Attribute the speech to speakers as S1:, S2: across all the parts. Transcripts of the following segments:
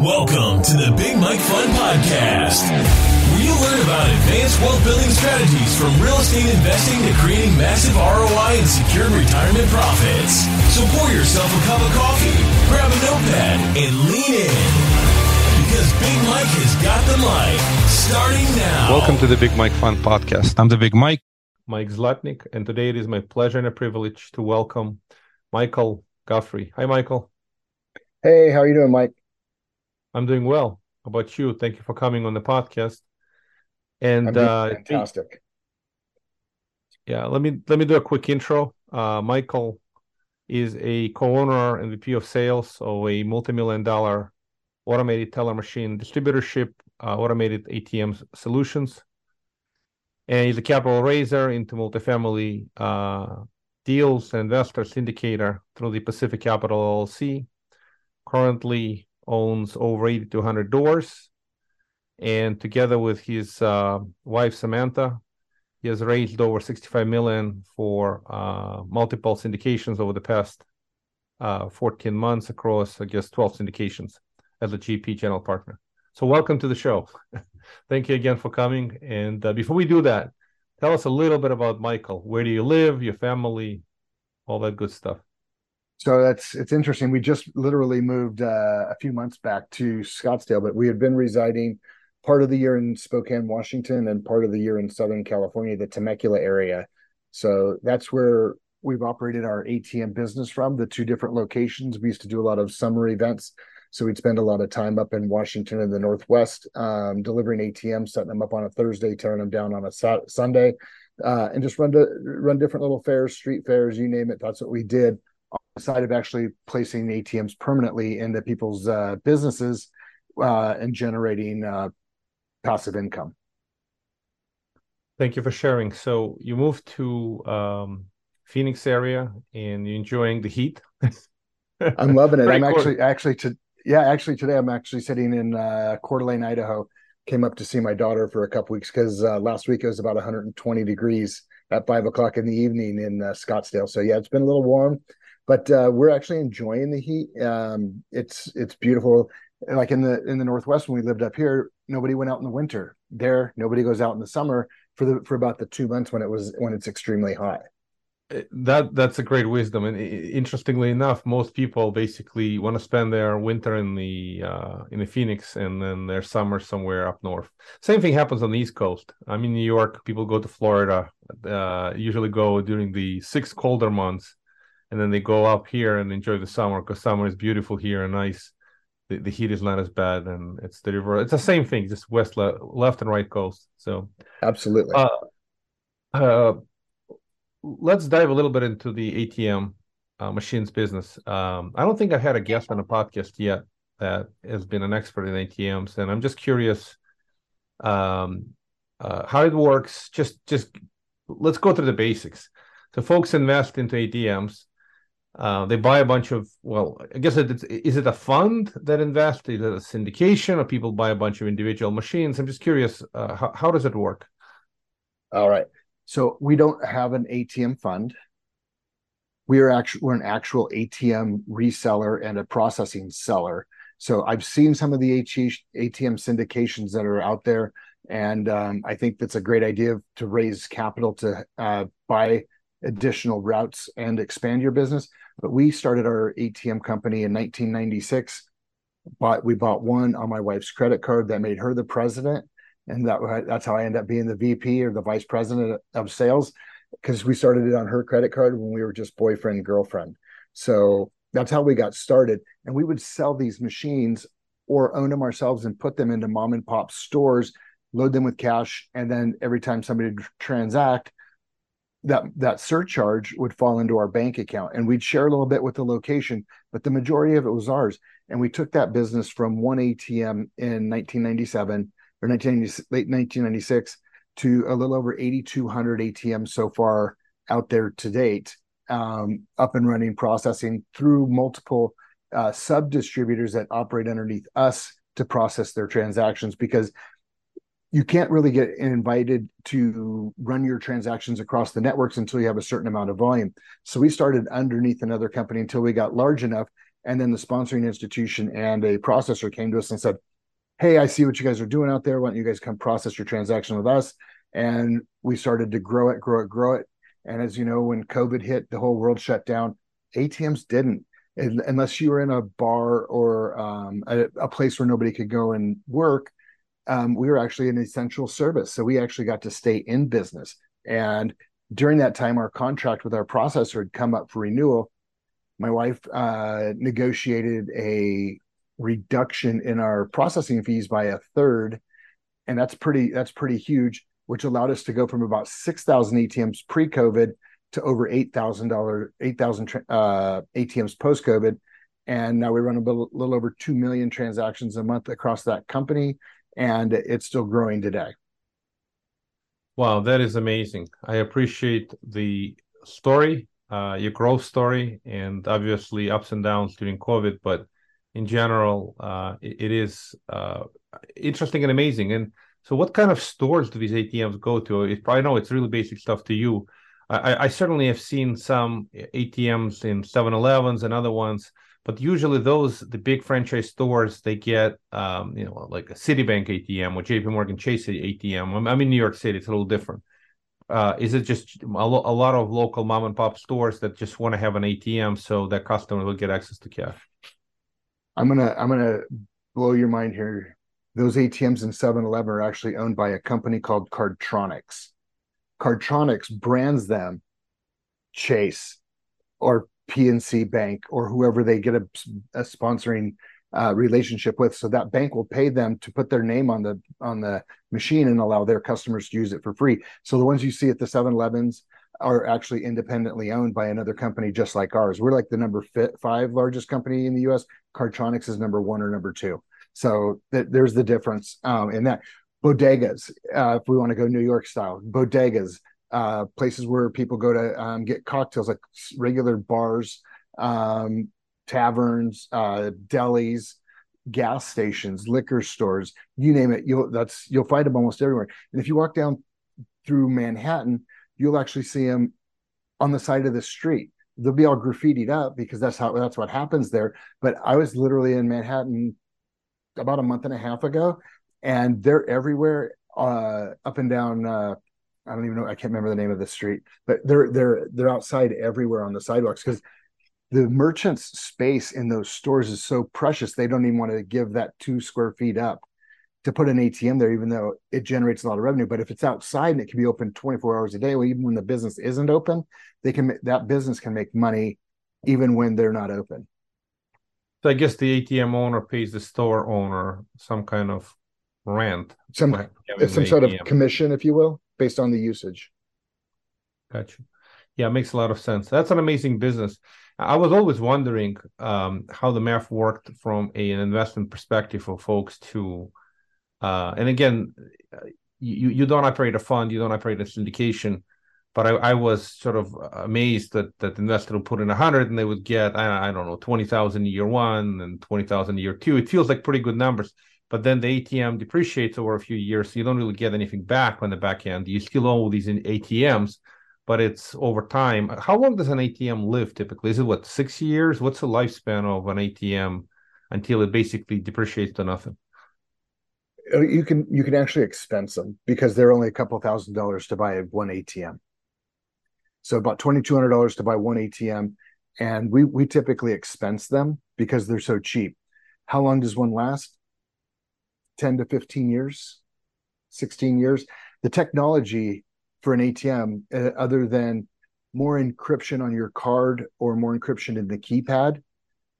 S1: Welcome to the Big Mike Fund Podcast, where you learn about advanced wealth building strategies from real estate investing to creating massive ROI and secure retirement profits. So pour yourself a cup of coffee, grab a notepad, and lean in. Because Big Mike has got the mic starting now.
S2: Welcome to the Big Mike Fund Podcast. I'm the Big Mike, Mike Zlotnick, and today it is my pleasure and a privilege to welcome Michael Guthrie. Hi, Michael.
S3: Hey, how are you doing, Mike?
S2: I'm doing well. How about you? Thank you for coming on the podcast. And uh,
S3: fantastic.
S2: Yeah, let me let me do a quick intro. Uh, Michael is a co-owner and VP of sales of a multi-million dollar automated teller machine distributorship, uh, automated ATM solutions. And he's a capital raiser into multifamily uh, deals and investor syndicator through the Pacific Capital LLC. Currently owns over 80 to 100 doors. And together with his uh, wife, Samantha, he has raised over 65 million for uh, multiple syndications over the past uh, 14 months across, I guess, 12 syndications as a GP general partner. So, welcome to the show. Thank you again for coming. And uh, before we do that, tell us a little bit about Michael. Where do you live, your family, all that good stuff?
S3: So that's it's interesting. We just literally moved uh, a few months back to Scottsdale, but we had been residing part of the year in Spokane, Washington, and part of the year in Southern California, the Temecula area. So that's where we've operated our ATM business from. The two different locations. We used to do a lot of summer events, so we'd spend a lot of time up in Washington in the Northwest, um, delivering ATMs, setting them up on a Thursday, tearing them down on a Sunday, uh, and just run to run different little fairs, street fairs, you name it. That's what we did side of actually placing ATMs permanently into people's uh, businesses uh, and generating uh, passive income.
S2: Thank you for sharing. So you moved to um, Phoenix area and you're enjoying the heat.
S3: I'm loving it. I'm actually actually to yeah actually today I'm actually sitting in uh, Coeur d'Alene, Idaho. Came up to see my daughter for a couple weeks because uh, last week it was about 120 degrees at five o'clock in the evening in uh, Scottsdale. So yeah, it's been a little warm but uh, we're actually enjoying the heat. Um, it's it's beautiful. Like in the in the Northwest when we lived up here, nobody went out in the winter. There, nobody goes out in the summer for the for about the two months when it was when it's extremely hot.
S2: Uh, that that's a great wisdom, and interestingly enough, most people basically want to spend their winter in the uh, in the Phoenix and then their summer somewhere up north. Same thing happens on the East Coast. I'm in New York. People go to Florida. Uh, usually go during the six colder months and then they go up here and enjoy the summer because summer is beautiful here and nice. The, the heat is not as bad, and it's the river. It's the same thing, just west, le- left, and right coast. So
S3: absolutely.
S2: Uh, uh, let's dive a little bit into the ATM uh, machines business. Um, I don't think I've had a guest on a podcast yet that has been an expert in ATMs, and I'm just curious um, uh, how it works. Just, just let's go through the basics. So, folks invest into ATMs. Uh, they buy a bunch of well, I guess it's is it a fund that invests? Is it a syndication, or people buy a bunch of individual machines? I'm just curious, uh, how how does it work?
S3: All right, so we don't have an ATM fund. We are actually we're an actual ATM reseller and a processing seller. So I've seen some of the ATM syndications that are out there, and um, I think that's a great idea to raise capital to uh, buy additional routes and expand your business. But we started our ATM company in 1996. Bought we bought one on my wife's credit card that made her the president, and that that's how I ended up being the VP or the vice president of sales because we started it on her credit card when we were just boyfriend and girlfriend. So that's how we got started, and we would sell these machines or own them ourselves and put them into mom and pop stores, load them with cash, and then every time somebody transact, that that surcharge would fall into our bank account and we'd share a little bit with the location but the majority of it was ours. And we took that business from one atm in 1997 or 1990, late 1996 to a little over 8200 atms so far out there to date um, up and running processing through multiple uh, sub distributors that operate underneath us to process their transactions because you can't really get invited to run your transactions across the networks until you have a certain amount of volume. So we started underneath another company until we got large enough and then the sponsoring institution and a processor came to us and said, "Hey, I see what you guys are doing out there. Why don't you guys come process your transaction with us?" And we started to grow it, grow it, grow it. And as you know, when COVID hit, the whole world shut down. ATMs didn't, unless you were in a bar or um, a, a, place where nobody could go and work. Um, we were actually an essential service, so we actually got to stay in business. And during that time, our contract with our processor had come up for renewal. My wife uh, negotiated a reduction in our processing fees by a third, and that's pretty that's pretty huge, which allowed us to go from about six thousand ATMs pre-COVID to over eight thousand dollar eight thousand uh, ATMs post-COVID, and now we run a little, little over two million transactions a month across that company, and it's still growing today.
S2: Wow, that is amazing. I appreciate the story, uh, your growth story, and obviously ups and downs during COVID, but in general, uh, it, it is uh, interesting and amazing. And so, what kind of stores do these ATMs go to? It, I know it's really basic stuff to you. I, I certainly have seen some ATMs in 7-Elevens and other ones but usually those the big franchise stores they get um, you know like a Citibank ATM or JP Morgan Chase ATM. I'm, in New York City; it's a little different. Uh, is it just a, lo- a lot of local mom and pop stores that just want to have an ATM so that customer will get access to cash?
S3: I'm gonna I'm gonna blow your mind here. Those ATMs in 7-Eleven are actually owned by a company called Cardtronics. Cardtronics brands them Chase or PNC Bank or whoever they get a, a sponsoring uh, relationship with. So that bank will pay them to put their name on the on the machine and allow their customers to use it for free. So the ones you see at the 7-Elevens are actually independently owned by another company just like ours. We're like the number five largest company in the U.S. Cardtronics is number one or number two. So th- there's the difference um, in that. Bodegas, uh, if we want to go New York style, bodegas uh, places where people go to um, get cocktails, like regular bars, um, taverns, uh, delis, gas stations, liquor stores, you name it. You'll that's you'll find them almost everywhere. And if you walk down through Manhattan, you'll actually see them on the side of the street. They'll be all graffitied up because that's how that's what happens there. But I was literally in Manhattan about a month and a half ago, and they're everywhere uh, up and down uh, I don't even know. I can't remember the name of the street, but they're they're they're outside everywhere on the sidewalks because the merchant's space in those stores is so precious. They don't even want to give that two square feet up to put an ATM there, even though it generates a lot of revenue. But if it's outside and it can be open 24 hours a day, well, even when the business isn't open, they can that business can make money even when they're not open.
S2: So I guess the ATM owner pays the store owner some kind of rent,
S3: some some sort ATM. of commission, if you will based on the usage.
S2: Gotcha. Yeah, it makes a lot of sense. That's an amazing business. I was always wondering um, how the math worked from a, an investment perspective for folks to, uh, and again, you, you don't operate a fund, you don't operate a syndication, but I, I was sort of amazed that that investor would put in a hundred and they would get I, I don't know twenty thousand year one and twenty thousand year two. It feels like pretty good numbers but then the ATM depreciates over a few years, so you don't really get anything back on the back end. You still own these ATMs, but it's over time. How long does an ATM live typically? Is it what six years? What's the lifespan of an ATM until it basically depreciates to nothing?
S3: Uh, you can you can actually expense them because they're only a couple thousand dollars to buy one ATM. So about twenty two hundred dollars to buy one ATM, and we we typically expense them because they're so cheap. How long does one last? 10 to 15 years, 16 years. The technology for an ATM, uh, other than more encryption on your card or more encryption in the keypad,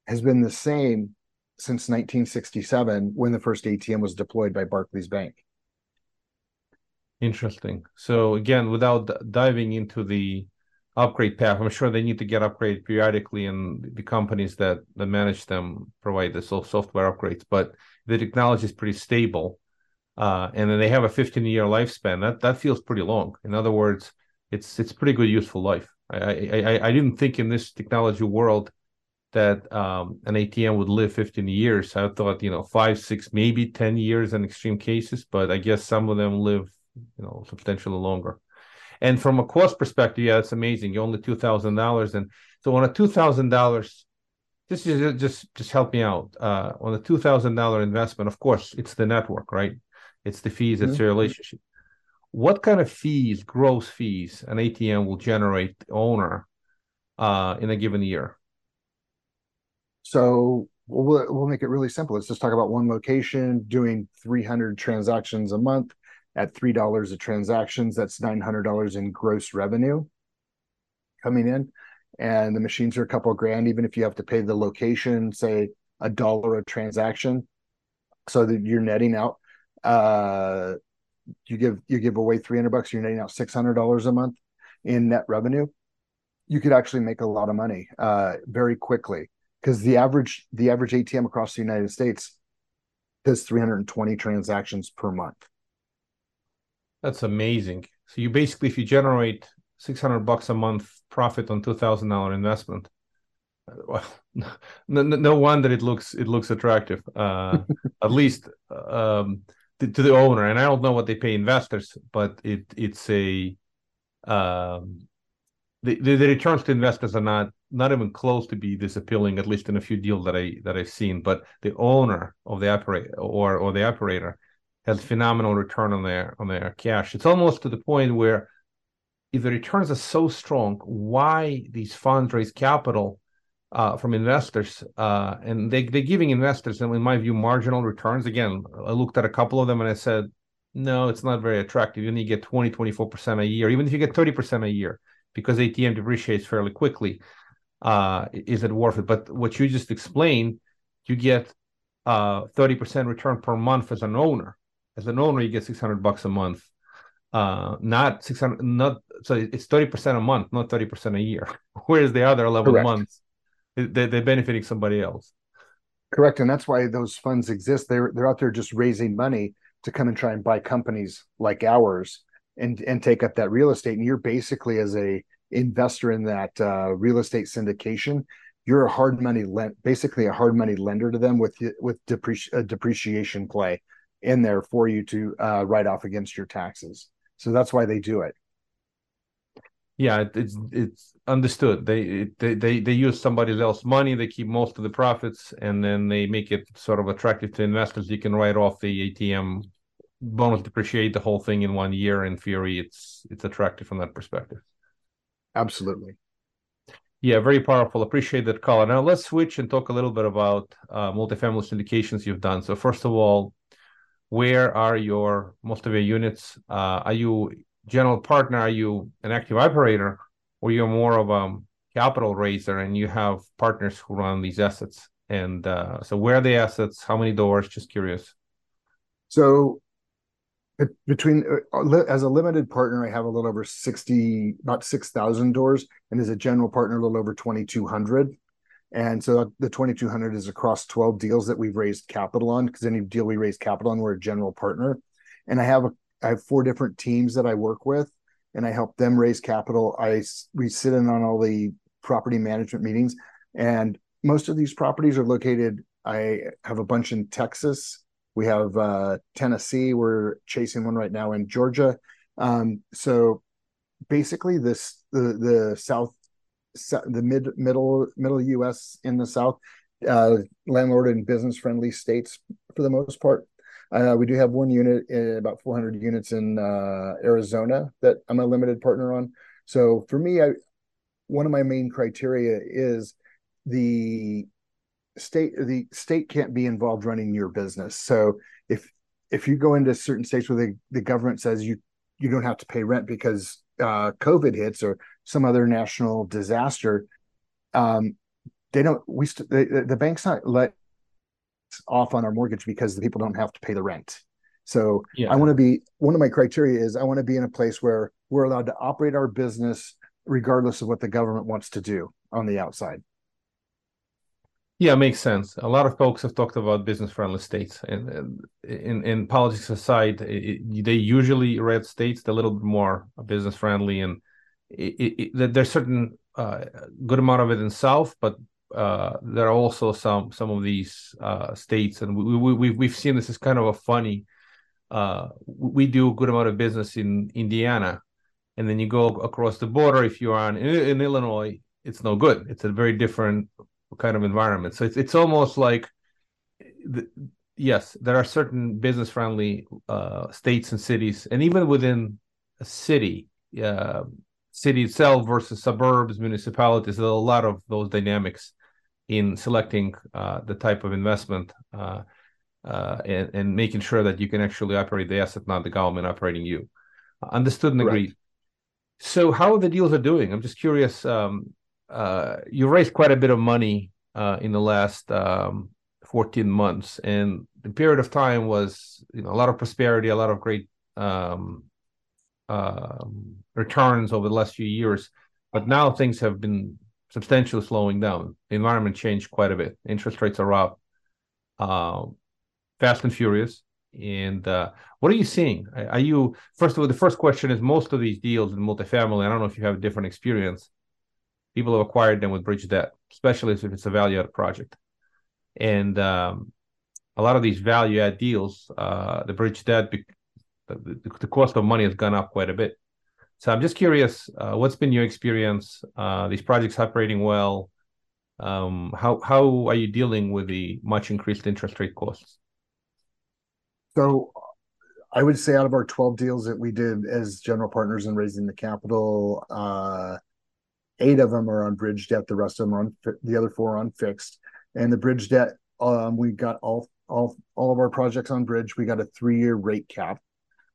S3: has been the same since 1967 when the first ATM was deployed by Barclays Bank.
S2: Interesting. So again, without diving into the upgrade path, I'm sure they need to get upgraded periodically, and the companies that that manage them provide the software upgrades. But the technology is pretty stable, uh, and then they have a 15 year lifespan. That that feels pretty long. In other words, it's it's pretty good useful life. I I, I didn't think in this technology world that um, an ATM would live 15 years. I thought you know five, six, maybe 10 years in extreme cases, but I guess some of them live you know substantially longer. And from a cost perspective, yeah, it's amazing. You're only two thousand dollars, and so on a two thousand dollars Just just just, just help me out. Uh, on a two thousand dollar investment, of course, it's the network, right? It's the fees, it's mm-hmm. the relationship. What kind of fees, gross fees, an ATM will generate owner uh, in a given year?
S3: So we'll we'll make it really simple. Let's just talk about one location doing 300 transactions a month at three dollars a transactions. That's nine hundred dollars in gross revenue coming in, and the machines are a couple grand. Even if you have to pay the location, say a dollar a transaction, so that you're netting out. Uh, you give you give away 300 bucks you're netting out $600 a month in net revenue you could actually make a lot of money uh, very quickly because the average the average ATM across the United States does 320 transactions per month.
S2: That's amazing. So you basically, if you generate 600 bucks a month profit on two thousand dollar investment, well, no, no, wonder it looks it looks attractive. Uh, at least um, to, to, the owner, and I don't know what they pay investors, but it it's a um, the, the, the returns to investors are not not even close to be this appealing, at least in a few deals that I that I've seen. But the owner of the operator or or the operator has phenomenal return on their on their cash. It's almost to the point where if the returns are so strong, why these funds raise capital uh, from investors, uh, and they they're giving investors, in my view, marginal returns. Again, I looked at a couple of them and I said, no, it's not very attractive. You only get 20, 24% a year, even if you get 30% a year, because ATM depreciates fairly quickly uh, is it worth it? But what you just explained, you get uh 30% return per month as an owner. As an owner, you get 600 bucks a month. Uh, not 600, not so it's 30% a month, not 30% a year. Whereas the other 11 Correct. months, they, they're benefiting somebody else.
S3: Correct, and that's why those funds exist. They're they're out there just raising money to come and try and buy companies like ours and and take up that real estate. And you're basically as a investor in that uh, real estate syndication, you're a hard money lend, basically a hard money lender to them with with depreci- a depreciation play in there for you to uh, write off against your taxes. So that's why they do it.
S2: Yeah, it's it's understood. They they they they use somebody else's money. They keep most of the profits, and then they make it sort of attractive to investors. You can write off the ATM bonus depreciate the whole thing in one year. In theory, it's it's attractive from that perspective.
S3: Absolutely.
S2: Yeah, very powerful. Appreciate that call. Now let's switch and talk a little bit about uh, multifamily syndications you've done. So first of all, where are your most of your units? Uh, are you general partner? Are you an active operator, or you're more of a capital raiser and you have partners who run these assets? And uh, so, where are the assets? How many doors? Just curious.
S3: So between uh, as a limited partner, I have a little over 60, not 6,000 doors, and as a general partner, a little over 2,200. And so the 2,200 is across 12 deals that we've raised capital on because any deal we raise capital on, we're a general partner. And I have a, I have four different teams that I work with, and I help them raise capital. I we sit in on all the property management meetings, and most of these properties are located. I have a bunch in Texas, we have uh, Tennessee. We're chasing one right now in Georgia. Um, so basically, this the the south, the mid middle middle U.S. in the south, uh, landlord and business friendly states for the most part. Uh, we do have one unit, uh, about 400 units in uh, Arizona that I'm a limited partner on. So for me, I one of my main criteria is the state the state can't be involved running your business so if if you go into certain states where the, the government says you you don't have to pay rent because uh, covid hits or some other national disaster um, they don't we st- the, the bank's not let off on our mortgage because the people don't have to pay the rent so yeah. i want to be one of my criteria is i want to be in a place where we're allowed to operate our business regardless of what the government wants to do on the outside
S2: yeah, makes sense. A lot of folks have talked about business-friendly states, and, in in politics aside, it, they usually red states a little bit more business-friendly, and it, it, there's certain uh, good amount of it in South, but uh, there are also some some of these uh, states, and we, we we've seen this as kind of a funny. Uh, we do a good amount of business in Indiana, and then you go across the border. If you're on in, in Illinois, it's no good. It's a very different kind of environment. So it's it's almost like, the, yes, there are certain business friendly uh, states and cities, and even within a city, uh, city itself versus suburbs, municipalities, there's a lot of those dynamics in selecting uh, the type of investment uh, uh, and, and making sure that you can actually operate the asset, not the government operating you. Understood and agreed. Right. So, how are the deals are doing? I'm just curious. Um, uh, you raised quite a bit of money uh, in the last um, 14 months, and the period of time was you know a lot of prosperity, a lot of great um, uh, returns over the last few years. But now things have been substantially slowing down. The environment changed quite a bit. Interest rates are up, uh, fast and furious. And uh, what are you seeing? Are you first of all? The first question is: most of these deals in multifamily. I don't know if you have a different experience. People have acquired them with bridge debt, especially if it's a value add project. And um, a lot of these value add deals, uh, the bridge debt, the, the, cost of money has gone up quite a bit. So I'm just curious, uh, what's been your experience? Uh, these projects operating well? Um, how how are you dealing with the much increased interest rate costs?
S3: So I would say out of our 12 deals that we did as general partners in raising the capital, uh, eight of them are on bridge debt. The rest of them are on the other four on fixed. And the bridge debt, um, we got all all all of our projects on bridge. We got a three year rate cap.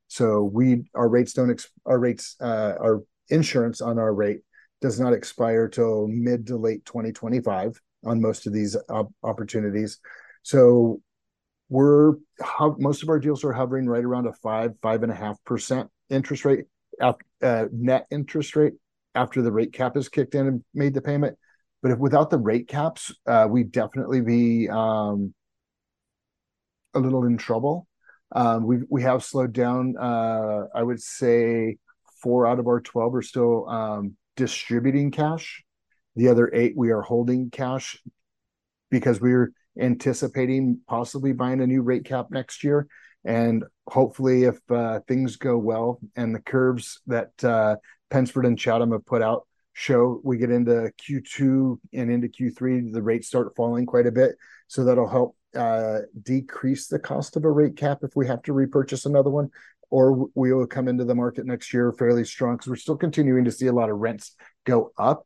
S3: So we our rates don't ex, our rates uh, our insurance on our rate does not expire till mid to late 2025 on most of these op- opportunities. So we're most of our deals are hovering right around a five five and a half percent interest rate uh, net interest rate after the rate cap is kicked in and made the payment but if without the rate caps uh, we'd definitely be um, a little in trouble um, we we have slowed down uh, i would say four out of our 12 are still um, distributing cash the other eight we are holding cash because we're anticipating possibly buying a new rate cap next year. And hopefully, if uh, things go well and the curves that uh, Pensford and Chatham have put out show we get into Q2 and into Q3, the rates start falling quite a bit. So that'll help uh, decrease the cost of a rate cap if we have to repurchase another one. Or we will come into the market next year fairly strong because we're still continuing to see a lot of rents go up.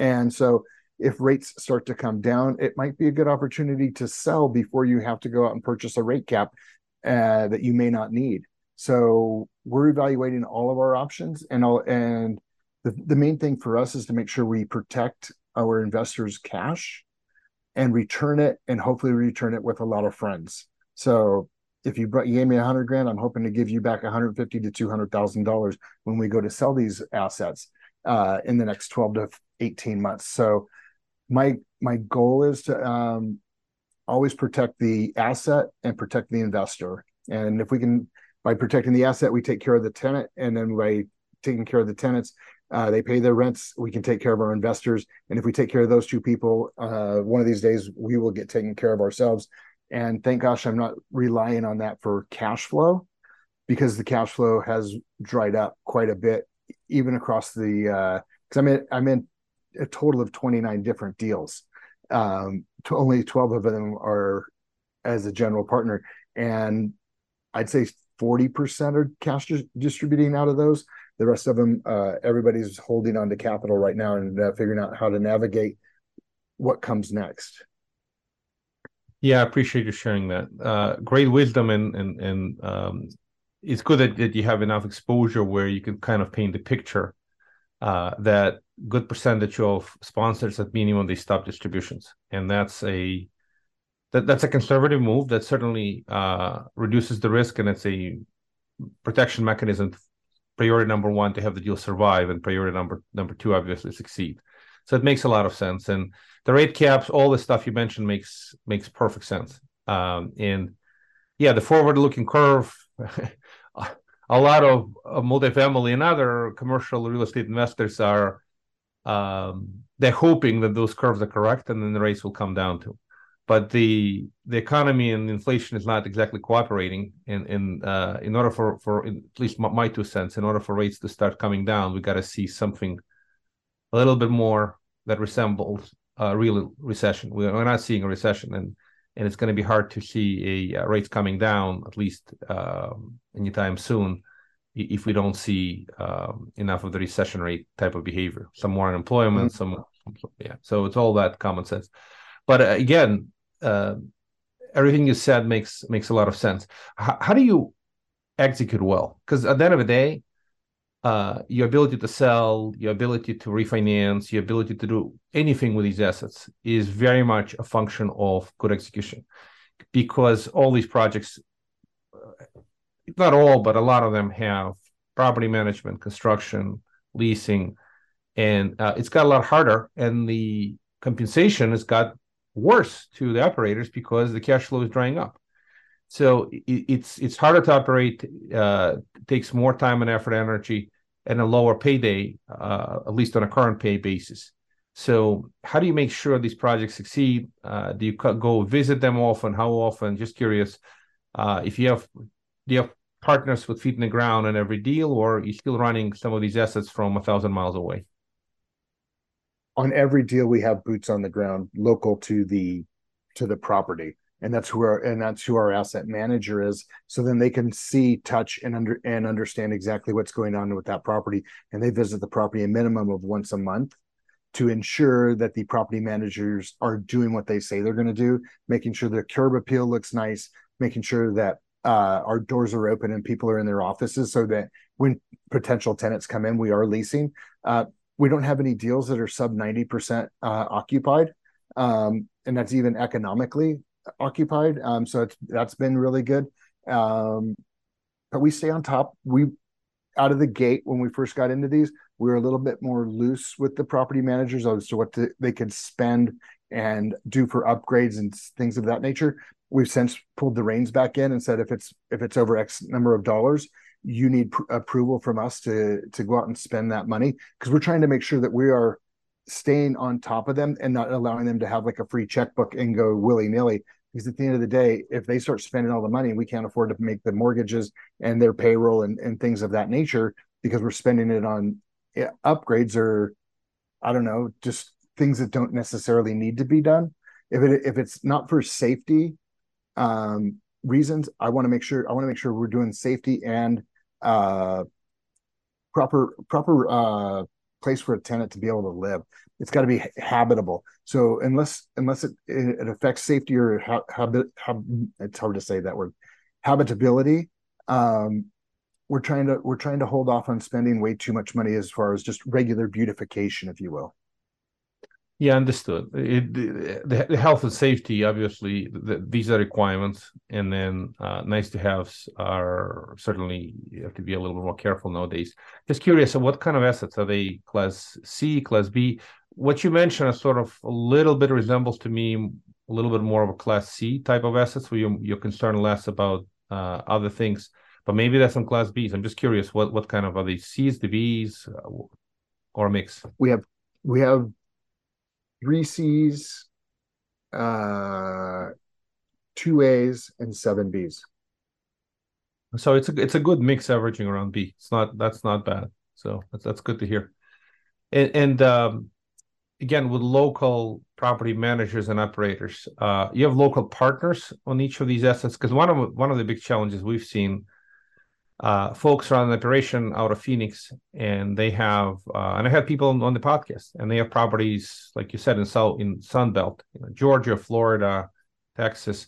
S3: And so if rates start to come down, it might be a good opportunity to sell before you have to go out and purchase a rate cap uh, that you may not need. So we're evaluating all of our options, and all, and the, the main thing for us is to make sure we protect our investors' cash and return it, and hopefully return it with a lot of friends. So if you brought you gave me a hundred grand, I'm hoping to give you back 150 to two hundred thousand dollars when we go to sell these assets uh, in the next 12 to 18 months. So my my goal is to um, always protect the asset and protect the investor. And if we can, by protecting the asset, we take care of the tenant, and then by taking care of the tenants, uh, they pay their rents. We can take care of our investors, and if we take care of those two people, uh, one of these days we will get taken care of ourselves. And thank gosh, I'm not relying on that for cash flow, because the cash flow has dried up quite a bit, even across the. Because uh, I'm in, I'm in a total of 29 different deals. Um, to only 12 of them are as a general partner. And I'd say 40% are cash distributing out of those. The rest of them, uh, everybody's holding on to capital right now and uh, figuring out how to navigate what comes next.
S2: Yeah, I appreciate you sharing that. Uh, great wisdom, and and and um, it's good that, that you have enough exposure where you can kind of paint the picture uh, that good percentage of sponsors at minimum they stop distributions, and that's a that, that's a conservative move that certainly uh, reduces the risk, and it's a protection mechanism. Priority number one to have the deal survive, and priority number number two obviously succeed. So it makes a lot of sense, and the rate caps, all the stuff you mentioned makes makes perfect sense. Um, and yeah, the forward-looking curve. a lot of, of multifamily and other commercial real estate investors are um, they're hoping that those curves are correct and then the rates will come down to. But the the economy and inflation is not exactly cooperating. In in uh, in order for for in, at least my, my, two cents, in order for rates to start coming down, we got to see something a little bit more that resembles a real recession. We're not seeing a recession, and and it's going to be hard to see a uh, rates coming down at least um, anytime soon if we don't see um, enough of the recession rate type of behavior. Some more unemployment, mm-hmm. some yeah. So it's all that common sense. But uh, again, uh, everything you said makes makes a lot of sense. H- how do you execute well? Because at the end of the day, uh, your ability to sell, your ability to refinance, your ability to do anything with these assets is very much a function of good execution. Because all these projects, uh, not all, but a lot of them have property management, construction, leasing, and uh, it's got a lot harder. And the compensation has got worse to the operators because the cash flow is drying up. So it, it's it's harder to operate. Uh, takes more time and effort, energy, and a lower payday, uh, at least on a current pay basis. So how do you make sure these projects succeed? Uh, do you go visit them often? How often? Just curious. Uh, if you have, do you have partners with feet in the ground in every deal, or are you still running some of these assets from a thousand miles away?
S3: On every deal, we have boots on the ground, local to the to the property. And that's who our and that's who our asset manager is. So then they can see touch and under and understand exactly what's going on with that property. And they visit the property a minimum of once a month to ensure that the property managers are doing what they say they're going to do making sure their curb appeal looks nice making sure that uh, our doors are open and people are in their offices so that when potential tenants come in we are leasing. Uh, we don't have any deals that are sub 90% uh, occupied um, and that's even economically occupied. Um, so that's been really good. Um, but we stay on top. We out of the gate when we first got into these, we were a little bit more loose with the property managers as to what to, they could spend and do for upgrades and things of that nature. We've since pulled the reins back in and said if it's if it's over X number of dollars, you need pr- approval from us to to go out and spend that money because we're trying to make sure that we are staying on top of them and not allowing them to have like a free checkbook and go willy nilly. Because at the end of the day, if they start spending all the money we can't afford to make the mortgages and their payroll and, and things of that nature because we're spending it on upgrades or I don't know, just things that don't necessarily need to be done. If it if it's not for safety um, reasons, I want to make sure I want to make sure we're doing safety and uh, proper proper uh, place for a tenant to be able to live. It's got to be habitable. So unless unless it, it affects safety or habit, hab, it's hard to say that word, habitability. Um, we're trying to we're trying to hold off on spending way too much money as far as just regular beautification, if you will.
S2: Yeah, understood. It, the, the, health and safety, obviously, the, these are requirements, and then uh, nice to haves are certainly you have to be a little bit more careful nowadays. Just curious, what kind of assets are they? Class C, Class B? What you mentioned is sort of a little bit resembles to me a little bit more of a Class C type of assets, where you're, you're concerned less about uh, other things, but maybe that's some Class Bs. I'm just curious, what what kind of are these Cs, the Bs, uh, or a mix?
S3: We have we have three C's, uh, two A's, and seven B's.
S2: So it's a it's a good mix averaging around B. It's not that's not bad. So that's that's good to hear. And, and um, again, with local property managers and operators, uh, you have local partners on each of these assets because one of one of the big challenges we've seen uh, folks run an operation out of Phoenix, and they have, uh, and I have people on, the podcast, and they have properties, like you said, in South in Sunbelt, you know, Georgia, Florida, Texas,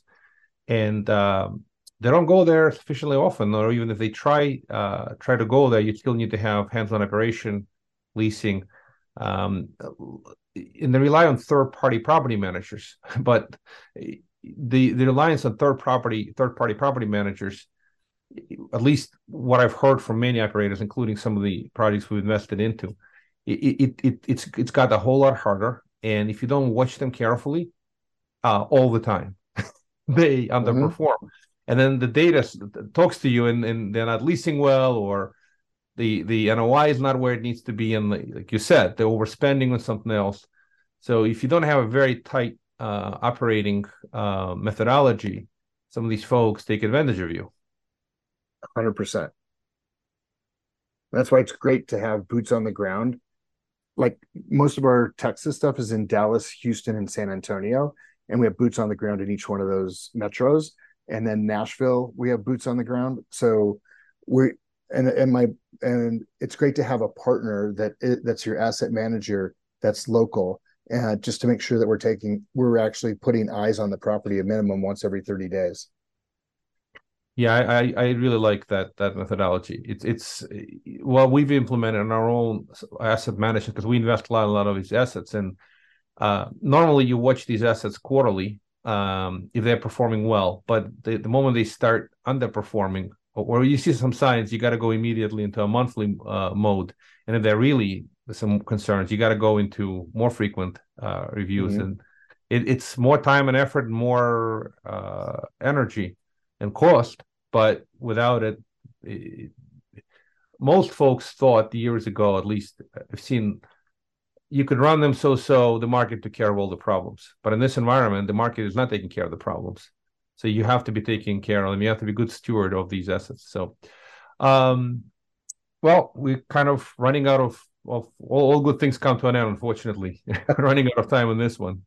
S2: and um, they don't go there sufficiently often, or even if they try uh, try to go there, you still need to have hands-on operation, leasing, um, and they rely on third-party property managers. But the the reliance on third property third-party property managers at least what I've heard from many operators, including some of the projects we've invested into, it, it, it it's it's got a whole lot harder. And if you don't watch them carefully, uh, all the time, they underperform. Mm-hmm. And then the data talks to you, and, and they're not leasing well, or the the NOI is not where it needs to be, and like you said, they're overspending on something else. So if you don't have a very tight uh, operating uh, methodology, some of these folks take advantage of you.
S3: 100%. That's why it's great to have boots on the ground like most of our Texas stuff is in Dallas, Houston, and San Antonio, and we have boots on the ground in each one of those metros. And then Nashville, we have boots on the ground. So we're, and and my and it's great to have a partner that that's your asset manager that's local and just to make sure that we're taking we're actually putting eyes on the property a minimum once every 30 days
S2: yeah i i really like that that methodology it's it's well we've implemented in our own asset management because we invest a lot a lot of these assets and uh, normally you watch these assets quarterly um, if they're performing well but the, the moment they start underperforming or you see some signs, you got to go immediately into a monthly uh, mode. And if there are really some concerns, you got to go into more frequent uh, reviews. Mm-hmm. And it, it's more time and effort, more uh, energy and cost. But without it, it, most folks thought years ago, at least, I've seen you could run them so so the market took care of all the problems. But in this environment, the market is not taking care of the problems. So you have to be taking care of them. You have to be good steward of these assets. So, um, well, we're kind of running out of of all, all good things come to an end. Unfortunately, running out of time on this one.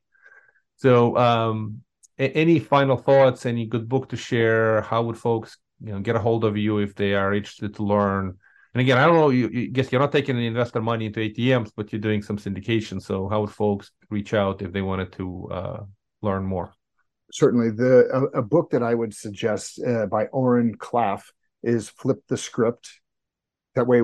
S2: So, um, any final thoughts? Any good book to share? How would folks, you know, get a hold of you if they are interested to learn? And again, I don't know. You, you guess you're not taking any investor money into ATMs, but you're doing some syndication. So, how would folks reach out if they wanted to uh, learn more?
S3: certainly the a, a, book that I would suggest uh, by Oren Klaff is Flip the Script. That way,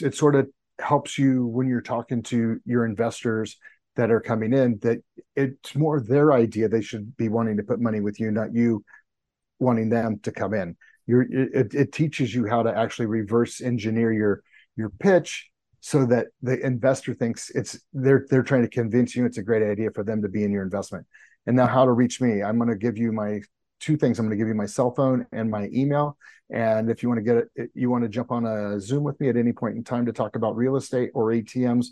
S3: it sort of helps you when you're talking to your investors that are coming in that it's more their idea they should be wanting to put money with you, not you wanting them to come in. You're, it, it teaches you how to actually reverse engineer your your pitch so that the investor thinks it's they're they're trying to convince you it's a great idea for them to be in your investment and now, how to reach me? I'm going to give you my two things. I'm going to give you my cell phone and my email. And if you want to get it, you want to jump on a Zoom with me at any point in time to talk about real estate or ATMs,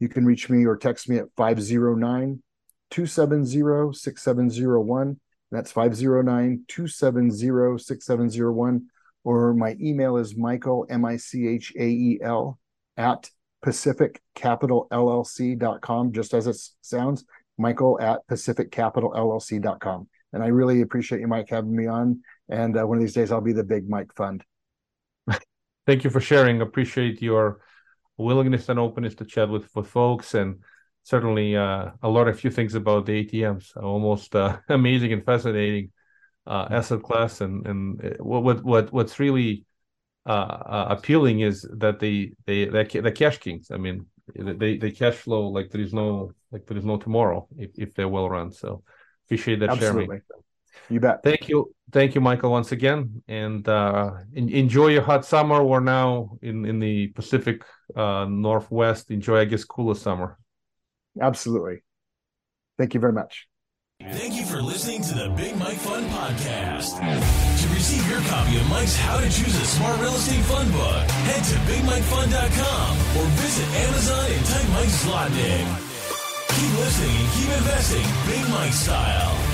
S3: you can reach me or text me at 509 270 6701. That's 509 270 6701. Or my email is Michael, M I C H A E L, at pacificcapitalllc.com, just as it sounds. Michael at pacificcapitalllc.com. And I really appreciate you, Mike, having me on. And uh, one of these days, I'll be the big Mike Fund.
S2: Thank you for sharing. Appreciate your willingness and openness to chat with, with folks. And certainly uh, a lot of few things about the ATMs, almost uh, amazing and fascinating uh, asset class. And and uh, what what what's really uh, uh, appealing is that they they they're cash kings. I mean, they they cash flow like there is no like there is no tomorrow if, if they're well run. So appreciate that Absolutely. sharing.
S3: You bet.
S2: Thank you, thank you, Michael, once again, and uh, in, enjoy your hot summer. We're now in in the Pacific uh, Northwest. Enjoy, I guess, cooler summer.
S3: Absolutely. Thank you very much.
S1: Thank you for listening to the Big Mike Fund Podcast. To receive your copy of Mike's How to Choose a Smart Real Estate Fund book, head to BigMikeFund.com or visit Amazon and type Mike Zlotnick. Keep listening and keep investing Big Mike style.